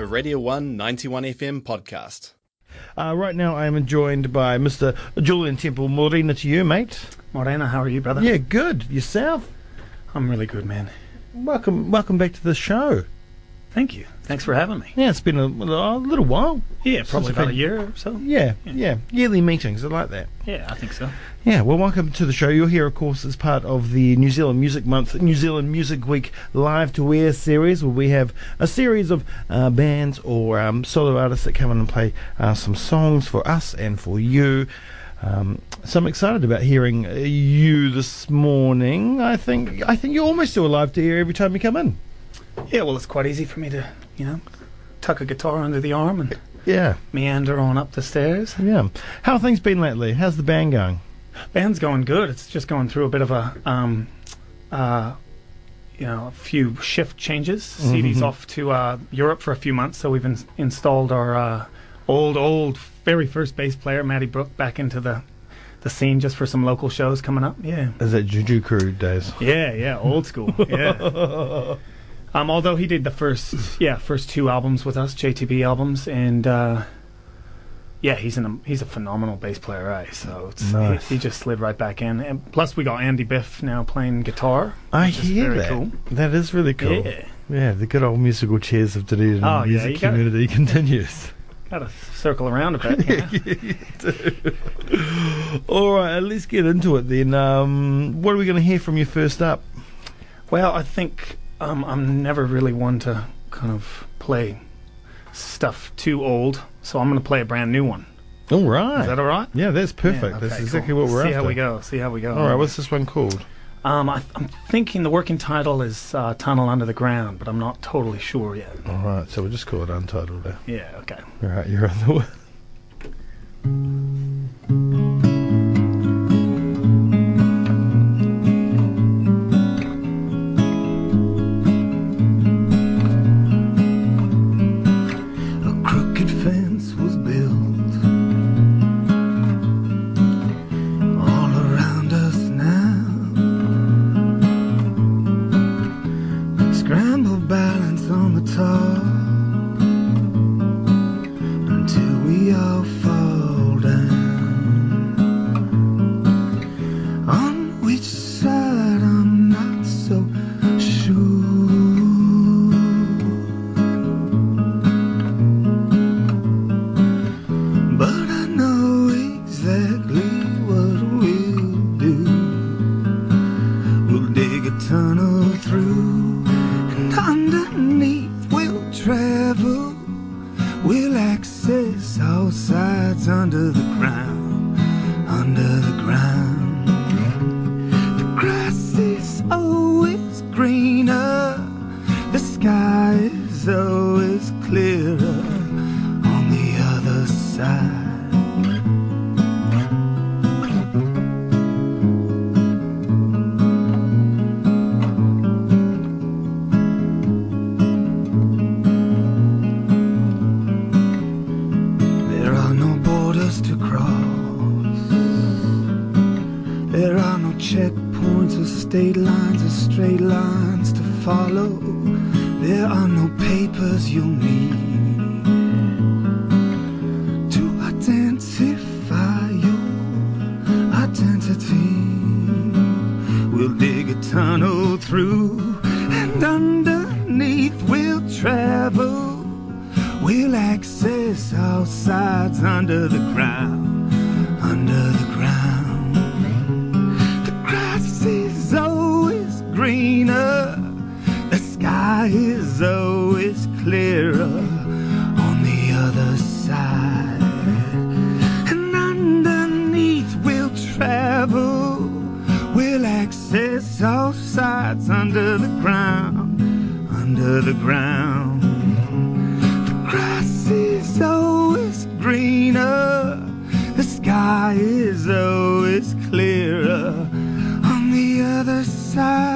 a Radio 1 91 FM podcast. Uh, right now, I am joined by Mr. Julian Temple. Morena to you, mate. Morena, how are you, brother? Yeah, good. Yourself? I'm really good, man. Welcome, welcome back to the show. Thank you. Thanks for having me. Yeah, it's been a, a little while. Yeah, probably about a I've year or so. Yeah, yeah, yearly meetings. I like that. Yeah, I think so. Yeah, well, welcome to the show. You're here, of course, as part of the New Zealand Music Month, New Zealand Music Week Live to Air series, where we have a series of uh, bands or um, solo artists that come in and play uh, some songs for us and for you. Um, so I'm excited about hearing uh, you this morning. I think I think you almost do a live to air every time you come in. Yeah, well, it's quite easy for me to, you know, tuck a guitar under the arm and Yeah, meander on up the stairs. yeah. How have things been lately? How's the band going? Band's going good. It's just going through a bit of a, um, uh, you know, a few shift changes. CD's Mhm. off to uh, Europe for a few months, so we've in- installed our uh, old, old, very first bass player, Matty Brook, back into the the scene just for some local shows coming up. Yeah. Is it Juju Crew days? Yeah, yeah, old school. Yeah. um, although he did the first, yeah, first two albums with us, JTB albums, and uh, yeah, he's an he's a phenomenal bass player, right? So it's, Nice. he, he just slid right back in. And plus, we got Andy Biff now playing guitar. I hear that. cool. That is really cool. Yeah, Yeah, the good old musical chairs of Dunedin Oh, yeah, music gotta- community continues. got to circle around a bit. Yeah. All right, let's get into it then. Um, what are we going to hear from you first up? well, I think um, I'm never really one to kind of play stuff too old, so I'm going to play a brand new one. All right. Is that all right? yeah, that's perfect. Yeah, that's exactly cool. what we're See after. how we go. See how we go. All right, what's this one called? Um, I, I'm thinking the working title is uh, "Tunnel Under the Ground," but I'm not totally sure yet. All right, so we'll just call it Untitled. Now. Yeah. Okay. All right, you're on the We'll access all sides under the ground, under the ground. State lines or straight lines to follow. There are no papers you'll need to identify your identity. We'll dig a tunnel through, and underneath we'll travel. We'll access all sides under the ground, under the ground. Greener, the sky is always clearer on the other side. And underneath we'll travel, we'll access all sides under the ground, under the ground. The grass is always greener, the sky is always clearer on the other side.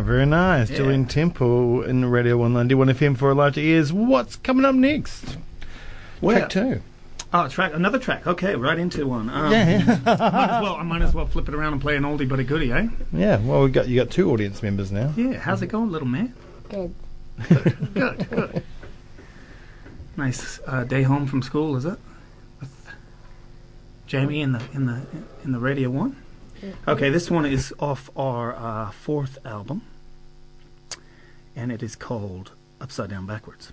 Right, very nice. Yeah. Julian Temple in Radio 191 FM for Elijah Ears. What's coming up next? Track two. Oh, track another track. Okay, right into one. Um, Yeah, yeah. might as well. I might as well flip it around and play an oldie but a goodie, eh? yeah, well, we got you got two audience members now. Yeah. How's it going, little man? Good. Good. Good. Nice uh, day home from school, is it? With Jamie in the in the in the radio one. Okay, this one is off our uh, fourth album, and it is called Upside Down Backwards.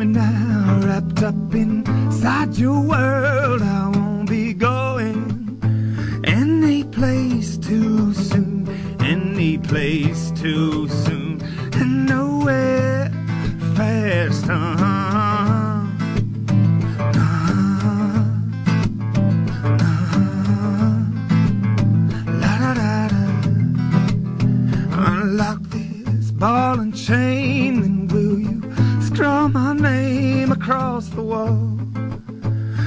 Me now wrapped up inside your world. I won't be going any place too soon, any place too soon, and nowhere fast. Uh-huh. La da da da. Unlock this ball and chain, my name across the wall?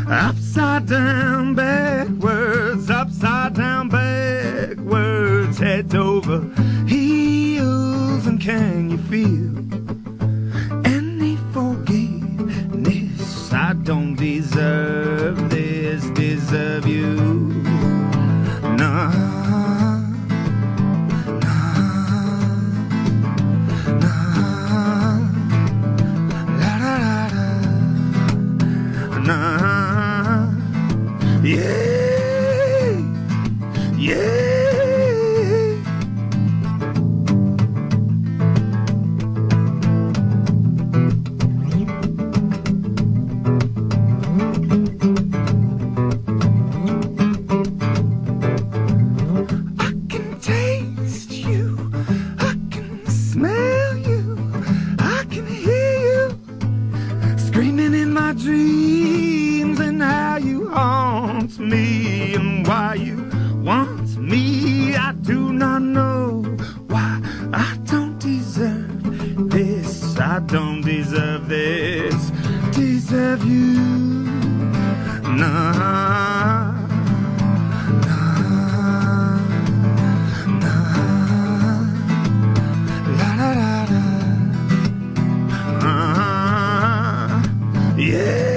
Upside down, backwards, upside down, backwards, head over heels, and can you feel screaming in my dreams and how you haunt me and why you want me. I do not know why I don't deserve this. I don't deserve this. Deserve you. Nah. Yeah,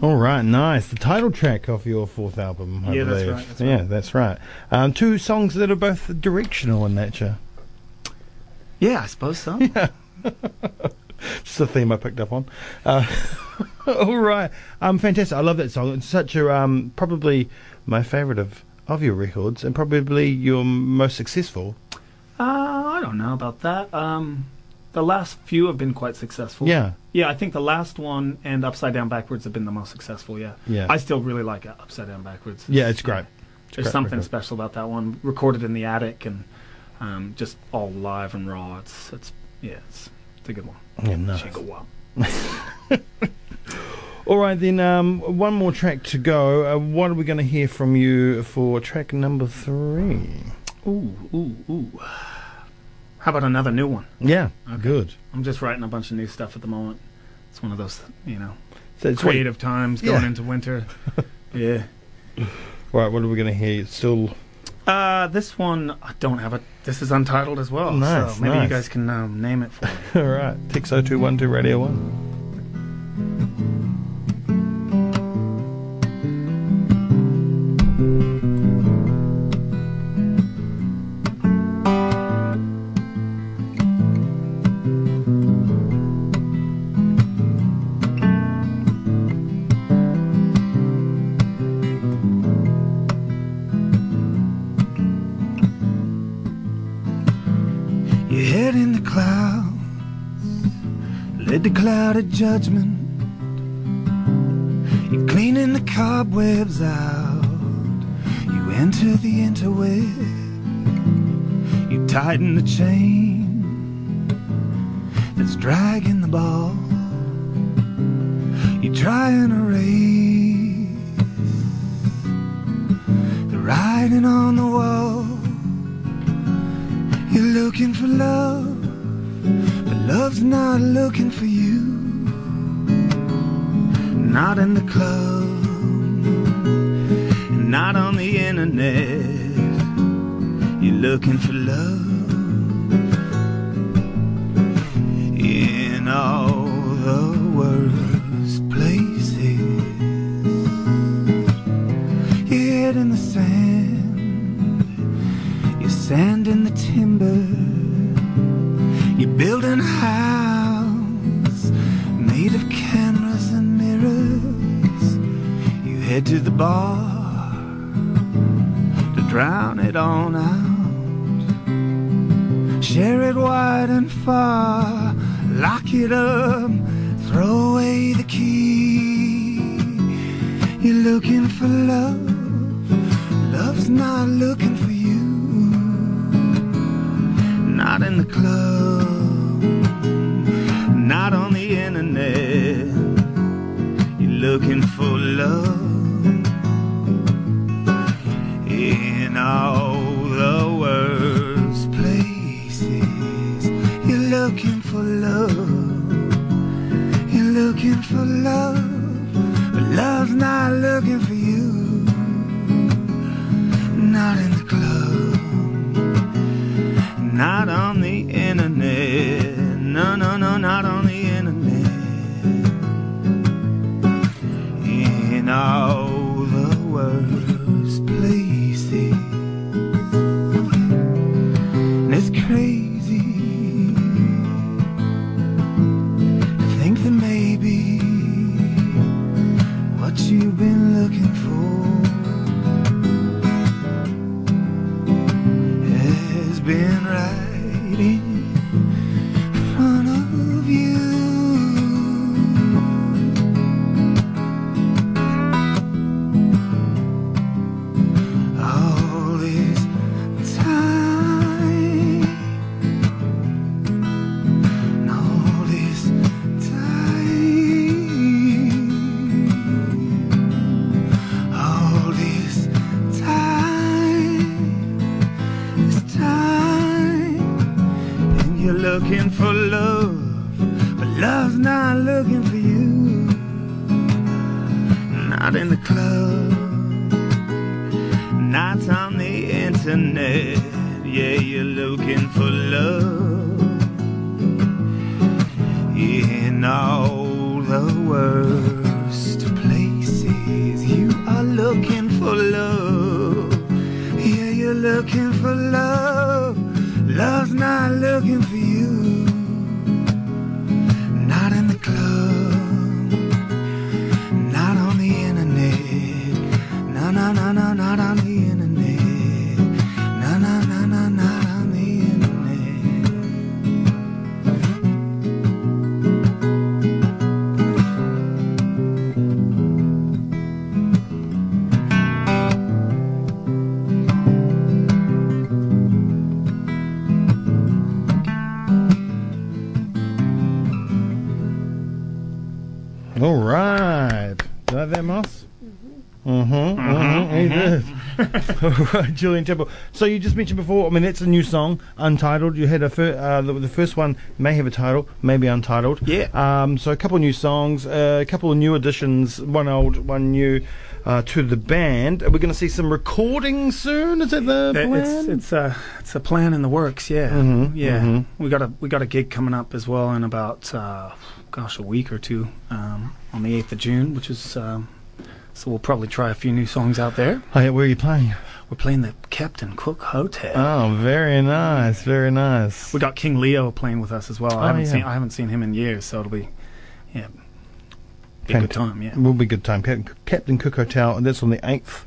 All right, nice. The title track of your fourth album, I Yeah, that's right, that's yeah, right. that's right. Um, two songs that are both directional in nature. Yeah, I suppose so. Just a theme I picked up on. Uh, all right, um, fantastic. I love that song. It's such a um, probably my favourite of of your records, and probably your most successful. Uh, I don't know about that. Um, the last few have been quite successful. Yeah, Yeah, I think the last one and Upside Down Backwards have been the most successful. Yeah. Yeah. I still really like Upside Down Backwards. yeah, it's great. It's There's great something record. special about that one. Recorded in the attic and um, just all live and raw. It's it's yeah, it's, it's a good one. Yeah, nice. Check it out. All right, then um, one more track to go. Uh, what are we going to hear from you for track number three? Ooh, ooh, ooh. How about another new one? Yeah, Okay. good. I'm just writing a bunch of new stuff at the moment. It's one of those, you know, So it's what- creative times going Yeah. into winter. yeah. Right, what are we going to hear? Still, Uh, this one I don't have a. This is untitled as well. Nice, so maybe nice. you guys can um, name it for me. all right. Tex 0212 Radio 1. The cloud of judgment. You're cleaning the cobwebs out. You enter the interweb. You tighten the chain that's dragging the ball. You try and erase the writing on the wall. You're looking for love, love's not looking for you. Not in the club, not on the internet. You're looking for love in all the worst places. Your head in the sand, your sand in the timber. Bar to drown it all out. Share it wide and far, lock it up, throw away the key. You're looking for love, love's not looking for you. Not in the club, not on the internet. You're looking for love all the worst places. You're looking for love. You're looking for love, but love's not looking for you. Not in the club, not on the internet. No, You like that, Moss? Mm-hmm. Mm-hmm. He did. All right, Julian Temple. So you just mentioned before. I mean, that's a new song, Untitled. You had a fir- uh, the, the first one may have a title, maybe Untitled. Yeah. Um. So a couple of new songs, uh, a couple of new additions, one old, one new, uh, to the band. Are we going to see some recording soon? Is that the plan? It's it's a it's a plan in the works. Yeah, Mhm, yeah. mhm. We got a we got a gig coming up as well in about uh, gosh a week or two um, on the eighth of June, which is um, so we'll probably try a few new songs out there. Oh, yeah, where are you playing? We're playing the Captain Cook Hotel. Oh, very nice, very nice. we got King Leo playing with us as well. Oh, I haven't yeah. seen I haven't seen him in years, so it'll be yeah, be a good time. Yeah. Will be a good time. Captain, Captain Cook Hotel, and that's on the 8th.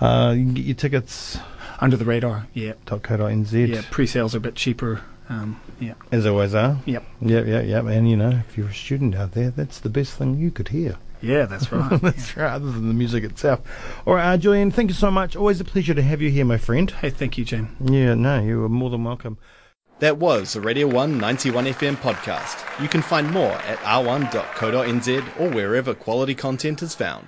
Uh, you can get your tickets Under the radar. Yeah. .co.nz. Yeah, pre-sales are a bit cheaper Um, yeah. As always are. Yep. Yep, yep, yep. And you know, if you're a student out there, that's the best thing you could hear. Yeah, that's right. that's right, other than the music itself. All right, uh, Julian, thank you so much. Always a pleasure to have you here, my friend. Hey, thank you, Jim. Yeah, no, you are more than welcome. That was a Radio 1 91 FM podcast. You can find more at r1.co.nz or wherever quality content is found.